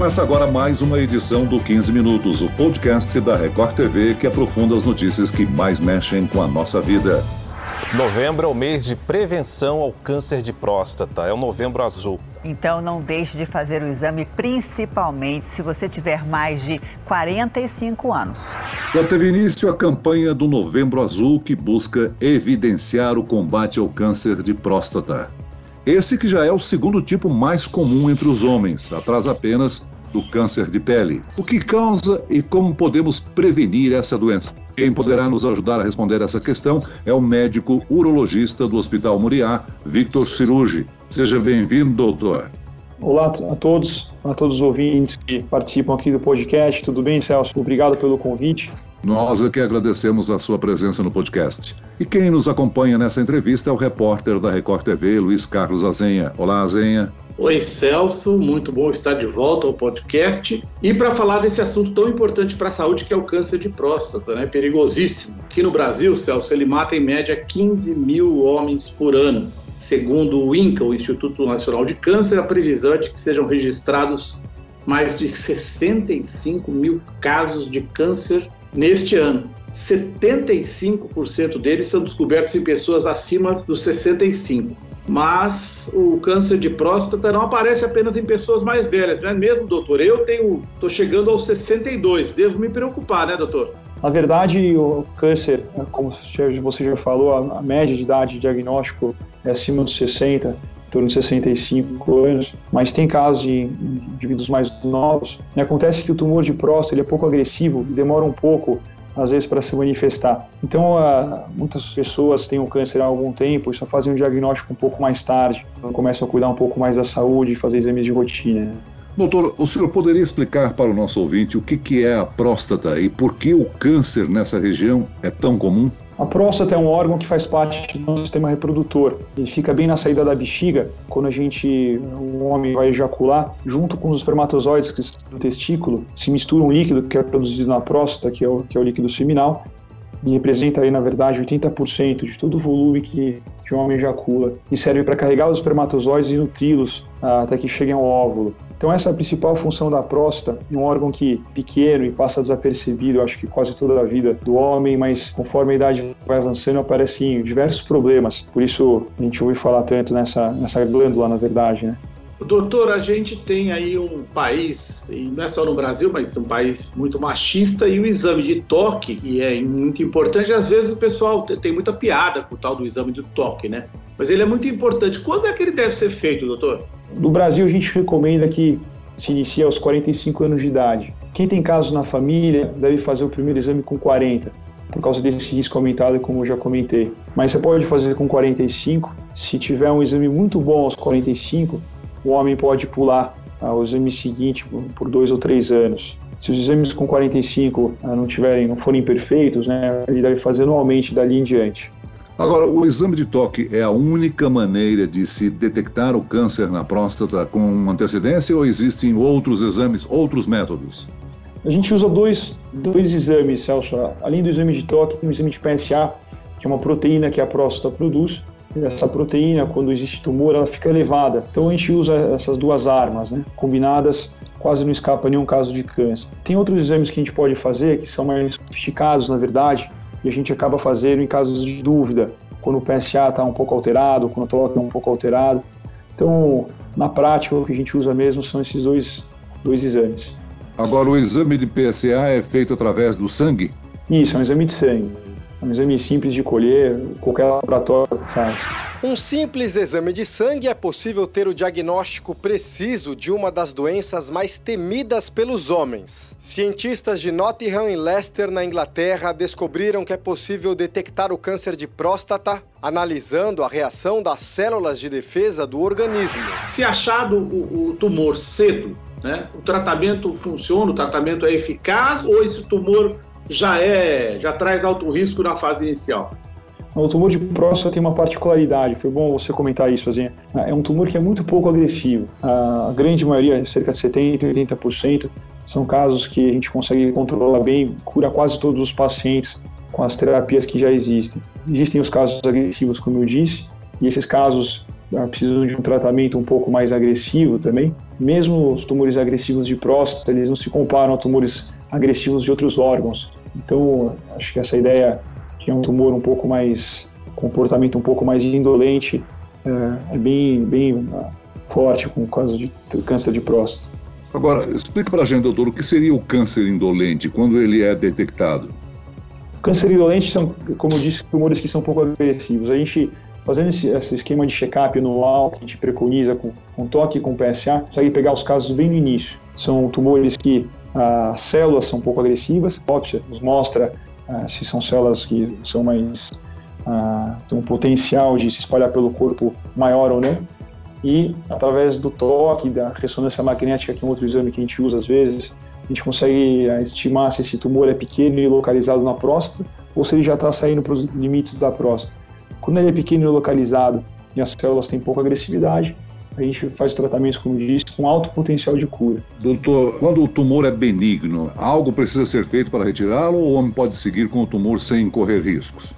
Começa agora mais uma edição do 15 Minutos, o podcast da Record TV que aprofunda as notícias que mais mexem com a nossa vida. Novembro é o mês de prevenção ao câncer de próstata, é o novembro azul. Então não deixe de fazer o exame, principalmente se você tiver mais de 45 anos. Já teve início a campanha do Novembro Azul que busca evidenciar o combate ao câncer de próstata. Esse que já é o segundo tipo mais comum entre os homens, atrás apenas do câncer de pele. O que causa e como podemos prevenir essa doença? Quem poderá nos ajudar a responder essa questão é o médico urologista do Hospital Muriá, Victor Cirugi. Seja bem-vindo, doutor. Olá a todos, a todos os ouvintes que participam aqui do podcast. Tudo bem, Celso? Obrigado pelo convite. Nós é que agradecemos a sua presença no podcast. E quem nos acompanha nessa entrevista é o repórter da Record TV, Luiz Carlos Azenha. Olá, Azenha. Oi, Celso, muito bom estar de volta ao podcast e para falar desse assunto tão importante para a saúde que é o câncer de próstata, né? Perigosíssimo. Aqui no Brasil, Celso, ele mata em média 15 mil homens por ano. Segundo o INCA, o Instituto Nacional de Câncer, a previsão é de que sejam registrados mais de 65 mil casos de câncer neste ano. 75% deles são descobertos em pessoas acima dos 65. Mas o câncer de próstata não aparece apenas em pessoas mais velhas, não é mesmo, doutor? Eu tenho, estou chegando aos 62, devo me preocupar, né, doutor? Na verdade, o câncer, como você já falou, a média de idade de diagnóstico é acima dos 60, em torno de 65 anos, mas tem casos de indivíduos mais novos. E acontece que o tumor de próstata ele é pouco agressivo e demora um pouco às vezes para se manifestar. Então, uh, muitas pessoas têm o câncer há algum tempo e só fazem um diagnóstico um pouco mais tarde, então começam a cuidar um pouco mais da saúde e fazer exames de rotina. Doutor, o senhor poderia explicar para o nosso ouvinte o que, que é a próstata e por que o câncer nessa região é tão comum? A próstata é um órgão que faz parte do sistema reprodutor. Ele fica bem na saída da bexiga, quando a gente, o homem vai ejacular, junto com os espermatozoides que estão no testículo, se mistura um líquido que é produzido na próstata, que é o, que é o líquido seminal, e representa aí, na verdade, 80% de todo o volume que, que o homem ejacula, e serve para carregar os espermatozoides e nutri-los ah, até que cheguem ao óvulo. Então essa é a principal função da próstata, um órgão que pequeno e passa desapercebido, acho que quase toda a vida do homem, mas conforme a idade vai avançando aparecem diversos problemas. Por isso a gente ouve falar tanto nessa, nessa glândula, na verdade, né? Doutor, a gente tem aí um país, e não é só no Brasil, mas um país muito machista, e o exame de toque, que é muito importante, às vezes o pessoal tem muita piada com o tal do exame de toque, né? Mas ele é muito importante. Quando é que ele deve ser feito, doutor? No Brasil, a gente recomenda que se inicie aos 45 anos de idade. Quem tem casos na família deve fazer o primeiro exame com 40 por causa desse risco aumentado, como eu já comentei. Mas você pode fazer com 45. Se tiver um exame muito bom aos 45, o homem pode pular ao exame seguinte por dois ou três anos. Se os exames com 45 ah, não tiverem, não forem perfeitos, né, ele deve fazer anualmente dali em diante. Agora, o exame de toque é a única maneira de se detectar o câncer na próstata com antecedência ou existem outros exames, outros métodos? A gente usa dois, dois exames, Celso. Além do exame de toque, tem o exame de PSA, que é uma proteína que a próstata produz, essa proteína, quando existe tumor, ela fica elevada. Então a gente usa essas duas armas, né? combinadas, quase não escapa nenhum caso de câncer. Tem outros exames que a gente pode fazer, que são mais sofisticados, na verdade, e a gente acaba fazendo em casos de dúvida, quando o PSA está um pouco alterado, quando o toque é um pouco alterado. Então, na prática, o que a gente usa mesmo são esses dois, dois exames. Agora, o exame de PSA é feito através do sangue? Isso, é um exame de sangue. Um exame simples de colher, qualquer laboratório faz. Um simples exame de sangue é possível ter o diagnóstico preciso de uma das doenças mais temidas pelos homens. Cientistas de Nottingham e Leicester, na Inglaterra, descobriram que é possível detectar o câncer de próstata analisando a reação das células de defesa do organismo. Se achado o, o tumor cedo, né, o tratamento funciona, o tratamento é eficaz ou esse tumor já é, já traz alto risco na fase inicial? O tumor de próstata tem uma particularidade, foi bom você comentar isso, Azinha. É um tumor que é muito pouco agressivo. A grande maioria, cerca de 70%, 80%, são casos que a gente consegue controlar bem, cura quase todos os pacientes com as terapias que já existem. Existem os casos agressivos, como eu disse, e esses casos ah, precisam de um tratamento um pouco mais agressivo também. Mesmo os tumores agressivos de próstata, eles não se comparam a tumores agressivos de outros órgãos. Então, acho que essa ideia de um tumor um pouco mais, comportamento um pouco mais indolente, é, é bem, bem ah, forte com o caso de câncer de próstata. Agora, explique para a gente, doutor, o que seria o câncer indolente quando ele é detectado? Câncer indolente são, como eu disse, tumores que são pouco agressivos. A gente, fazendo esse, esse esquema de check-up anual que a gente preconiza com, com toque e com PSA, consegue pegar os casos bem no início. São tumores que as células são pouco agressivas, a biópsia nos mostra ah, se são células que são mais ah, têm um potencial de se espalhar pelo corpo maior ou não e através do toque, da ressonância magnética, que é um outro exame que a gente usa às vezes, a gente consegue estimar se esse tumor é pequeno e localizado na próstata ou se ele já está saindo para os limites da próstata. Quando ele é pequeno e localizado e as células têm pouca agressividade, a gente faz tratamentos, como disse, com alto potencial de cura. Doutor, quando o tumor é benigno, algo precisa ser feito para retirá-lo ou o homem pode seguir com o tumor sem correr riscos?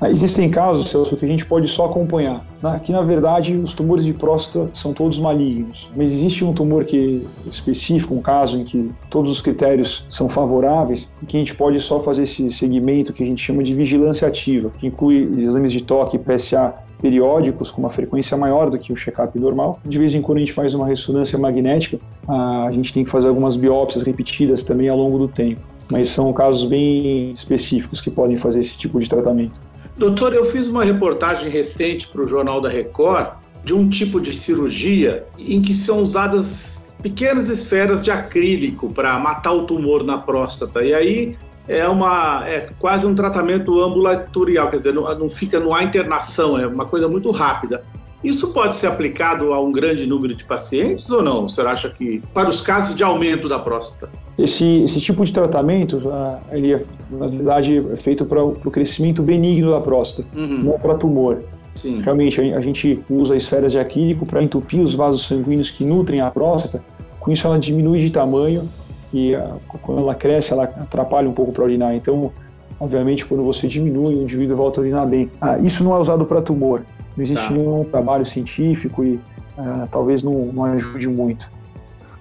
Ah, existem casos, Celso, que a gente pode só acompanhar. Que, na verdade, os tumores de próstata são todos malignos. Mas existe um tumor que específico, um caso em que todos os critérios são favoráveis e que a gente pode só fazer esse segmento que a gente chama de vigilância ativa, que inclui exames de toque PSA periódicos com uma frequência maior do que o check-up normal. De vez em quando a gente faz uma ressonância magnética, a gente tem que fazer algumas biópsias repetidas também ao longo do tempo. Mas são casos bem específicos que podem fazer esse tipo de tratamento. Doutor, eu fiz uma reportagem recente para o Jornal da Record de um tipo de cirurgia em que são usadas pequenas esferas de acrílico para matar o tumor na próstata. E aí é uma é quase um tratamento ambulatorial, quer dizer, não, não fica, não há internação, é uma coisa muito rápida. Isso pode ser aplicado a um grande número de pacientes ou não? O senhor acha que para os casos de aumento da próstata? Esse, esse tipo de tratamento, ah, ele é, na verdade, é feito para o crescimento benigno da próstata, uhum. não para tumor. Sim. Realmente, a, a gente usa esferas de acrílico para entupir os vasos sanguíneos que nutrem a próstata. Com isso, ela diminui de tamanho e a, ah, quando ela cresce, ela atrapalha um pouco para urinar. Então, obviamente, quando você diminui, o indivíduo volta a urinar bem. Ah, isso não é usado para tumor. Não existe tá. nenhum trabalho científico e uh, talvez não, não ajude muito.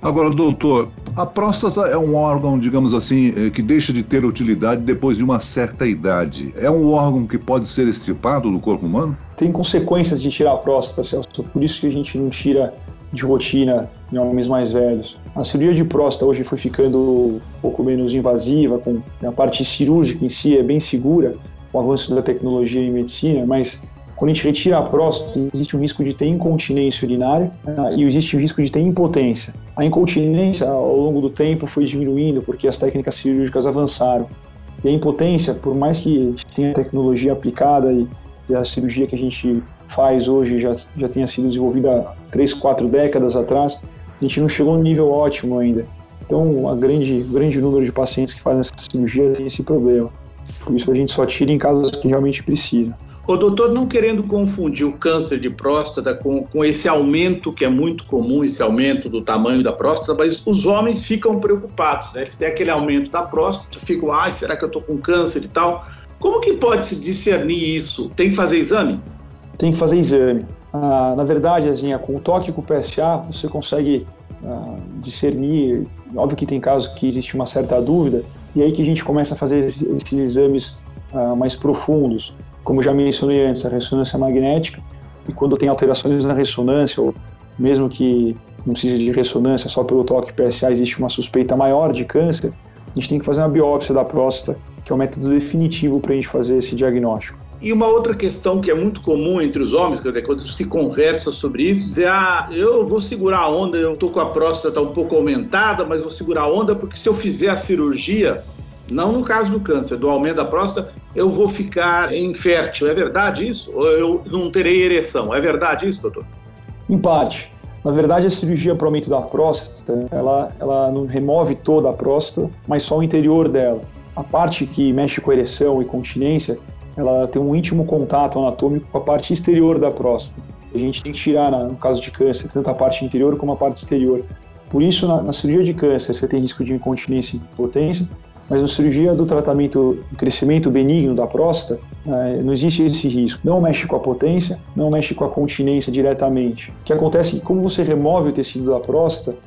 Agora, doutor, a próstata é um órgão, digamos assim, eh, que deixa de ter utilidade depois de uma certa idade. É um órgão que pode ser extirpado do corpo humano? Tem consequências de tirar a próstata, Celso. Por isso que a gente não tira de rotina em homens mais velhos. A cirurgia de próstata hoje foi ficando um pouco menos invasiva, com a parte cirúrgica em si é bem segura, com o avanço da tecnologia em medicina, mas quando a gente retira a próstata, existe um risco de ter incontinência urinária né, e existe o risco de ter impotência. A incontinência, ao longo do tempo, foi diminuindo porque as técnicas cirúrgicas avançaram. E a impotência, por mais que tenha tecnologia aplicada e, e a cirurgia que a gente faz hoje já, já tenha sido desenvolvida há três, quatro décadas atrás, a gente não chegou no nível ótimo ainda. Então, a grande, o grande número de pacientes que fazem essa cirurgia tem esse problema. Por isso, a gente só tira em casos que realmente precisa. O doutor, não querendo confundir o câncer de próstata com, com esse aumento que é muito comum, esse aumento do tamanho da próstata, mas os homens ficam preocupados, né? Eles têm aquele aumento da próstata, ficam, ai, será que eu estou com câncer e tal? Como que pode se discernir isso? Tem que fazer exame? Tem que fazer exame. Ah, na verdade, assim, com o toque com o PSA, você consegue ah, discernir. Óbvio que tem casos que existe uma certa dúvida, e aí que a gente começa a fazer esses, esses exames ah, mais profundos como já mencionei antes, a ressonância magnética, e quando tem alterações na ressonância, ou mesmo que não precise de ressonância, só pelo toque PSA existe uma suspeita maior de câncer, a gente tem que fazer uma biópsia da próstata, que é o método definitivo para a gente fazer esse diagnóstico. E uma outra questão que é muito comum entre os homens, quer dizer, quando se conversa sobre isso, dizer, ah, eu vou segurar a onda, eu tô com a próstata um pouco aumentada, mas vou segurar a onda porque se eu fizer a cirurgia, não no caso do câncer, do aumento da próstata, eu vou ficar infértil. É verdade isso? Ou eu não terei ereção? É verdade isso, doutor? Em parte. Na verdade, a cirurgia para aumento da próstata, ela, ela não remove toda a próstata, mas só o interior dela. A parte que mexe com ereção e continência, ela tem um íntimo contato anatômico com a parte exterior da próstata. A gente tem que tirar, no caso de câncer, tanto a parte interior como a parte exterior. Por isso, na, na cirurgia de câncer, você tem risco de incontinência e impotência, Mas na cirurgia do tratamento do crescimento benigno da próstata, é, não existe esse risco. Não mexe com a potência, não mexe com a continência diretamente. O que acontece é que, como você remove o tecido da próstata,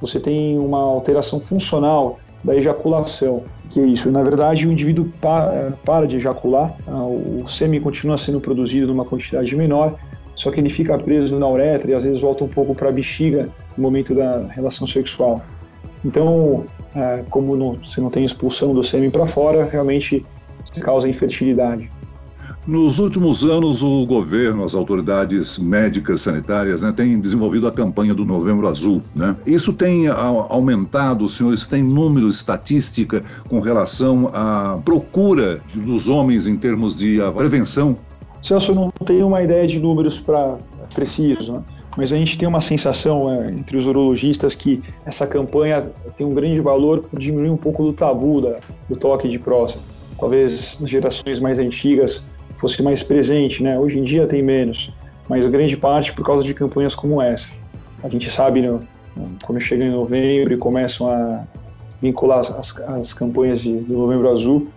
você tem uma alteração funcional da ejaculação. Que é isso? Na verdade, o indivíduo para, para de ejacular, ah, o sêmen continua sendo produzido numa quantidade menor, só que ele fica preso na uretra e às vezes volta um pouco para a bexiga no momento da relação sexual. Então, é, como não, você não tem expulsão do sêmen para fora, realmente causa infertilidade. Nos últimos anos, o governo, as autoridades médicas sanitárias, né, têm desenvolvido a campanha do Novembro Azul. Né? Isso tem aumentado, os senhores têm número, estatística com relação à procura dos homens em termos de prevenção? Celso, eu não tenho uma ideia de números para preciso, né? Mas a gente tem uma sensação é, entre os urologistas que essa campanha tem um grande valor por diminuir um pouco do tabu da, do toque de próstata. Talvez nas gerações mais antigas fosse mais presente, né? Hoje em dia tem menos, mas grande parte por causa de campanhas como essa. A gente sabe, né, quando chega em novembro e começam a vincular as, as campanhas de, do Novembro Azul,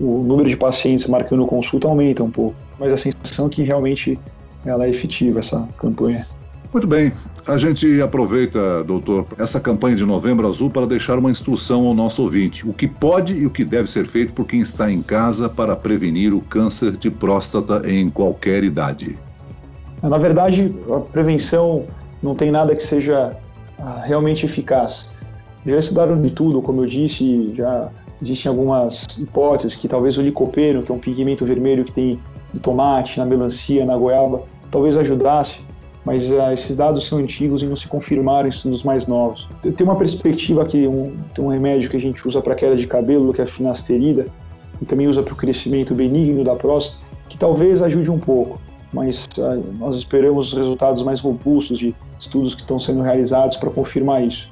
o número de pacientes marcando consulta aumenta um pouco, mas a sensação é que realmente ela é efetiva, essa campanha. Muito bem. A gente aproveita, doutor, essa campanha de Novembro Azul para deixar uma instrução ao nosso ouvinte. O que pode e o que deve ser feito por quem está em casa para prevenir o câncer de próstata em qualquer idade. Na verdade, a prevenção não tem nada que seja ah, realmente eficaz. Já estudaram de tudo, como eu disse, já existem algumas hipóteses que talvez o licopeno, que é um pigmento vermelho que tem no tomate, na melancia, na goiaba, talvez ajudasse mas uh, esses dados são antigos e não se confirmaram em estudos mais novos. Tem uma perspectiva que um, tem um remédio que a gente usa para queda de cabelo, que é a finasterida, e também usa para o crescimento benigno da próstata, que talvez ajude um pouco, mas uh, nós esperamos os resultados mais robustos de estudos que estão sendo realizados para confirmar isso.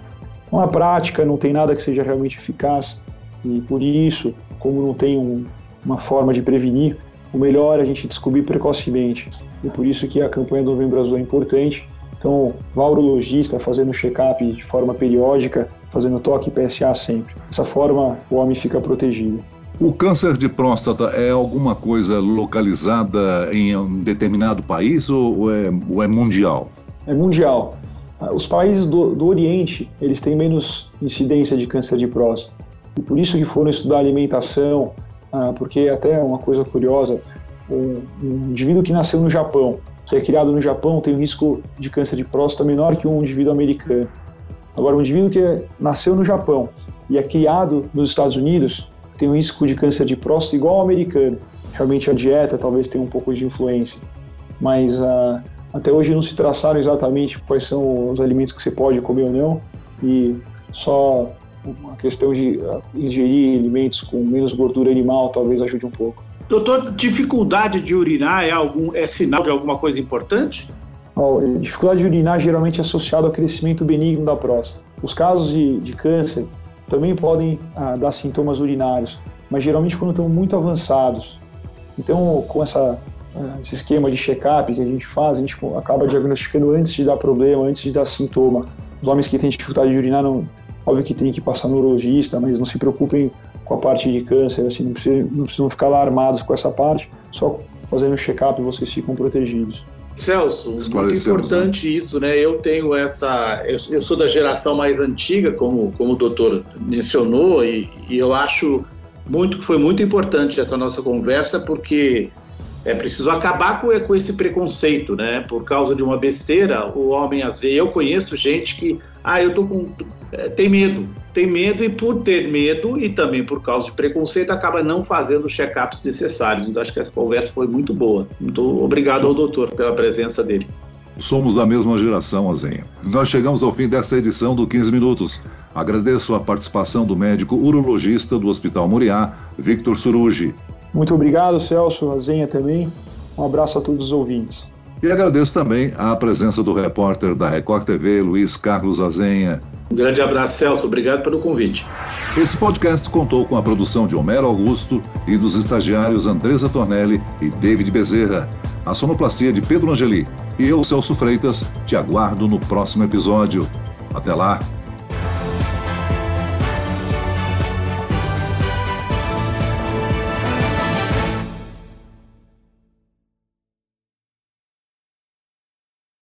Então, na prática, não tem nada que seja realmente eficaz, e por isso, como não tem um, uma forma de prevenir, o melhor é a gente descobrir precocemente e por isso que a campanha do Novembro Azul é importante. Então, vá urologista fazendo check-up de forma periódica, fazendo toque PSA sempre. Dessa forma, o homem fica protegido. O câncer de próstata é alguma coisa localizada em um determinado país ou é, ou é mundial? É mundial. Os países do, do, Oriente, eles têm menos incidência de câncer de próstata. E por isso que foram estudar alimentação, ah, porque até uma coisa curiosa, um, um indivíduo que nasceu no Japão, que é criado no Japão, tem um risco de câncer de próstata menor que um indivíduo americano. Agora, um indivíduo que nasceu no Japão e é criado nos Estados Unidos tem um risco de câncer de próstata igual ao americano. Realmente a dieta talvez tenha um pouco de influência, mas uh, até hoje não se traçaram exatamente quais são os alimentos que você pode comer ou não e só uma questão de uh, ingerir alimentos com menos gordura animal talvez ajude um pouco. Doutor, dificuldade de urinar é, algum, é sinal de alguma coisa importante? Oh, dificuldade de urinar geralmente é associada ao crescimento benigno da próstata. Os casos de, de câncer também podem ah, dar sintomas urinários, mas geralmente quando estão muito avançados. Então, com essa, ah, esse esquema de check-up que a gente faz, a gente acaba diagnosticando antes de dar problema, antes de dar sintoma. Os homens que têm dificuldade de urinar, não, óbvio que tem que passar no urologista, mas não se preocupem com a parte de câncer, assim, não, precisa, não precisam ficar alarmados com essa parte, só fazendo check-up vocês ficam protegidos. Celso, muito né? importante né? isso, né? Eu tenho essa. Eu, eu, sou da geração mais antiga, como, como o doutor mencionou, e, e eu acho muito que foi muito importante essa nossa conversa, porque é preciso acabar com, com esse preconceito, né? Por causa de uma besteira, o homem às vezes. Eu conheço gente que, ah, eu tô com. É, tem medo. Tem medo e por ter medo e também por causa de preconceito acaba não fazendo os check-ups necessários. Então acho que essa conversa foi muito boa. Muito obrigado ao doutor pela presença dele. Somos da mesma geração, Azenha. Nós chegamos ao fim desta edição do 15 Minutos. Agradeço a participação do médico urologista do Hospital Moriá, Victor Surugi. Muito obrigado, Celso, a Zenha também. Um abraço a todos os ouvintes. E agradeço também a presença do repórter da Record TV, Luiz Carlos Azenha. Um grande abraço, Celso. Obrigado pelo convite. Esse podcast contou com a produção de Homero Augusto e dos estagiários Andresa Tornelli e David Bezerra, a sonoplastia de Pedro Angeli. E eu, Celso Freitas, te aguardo no próximo episódio. Até lá!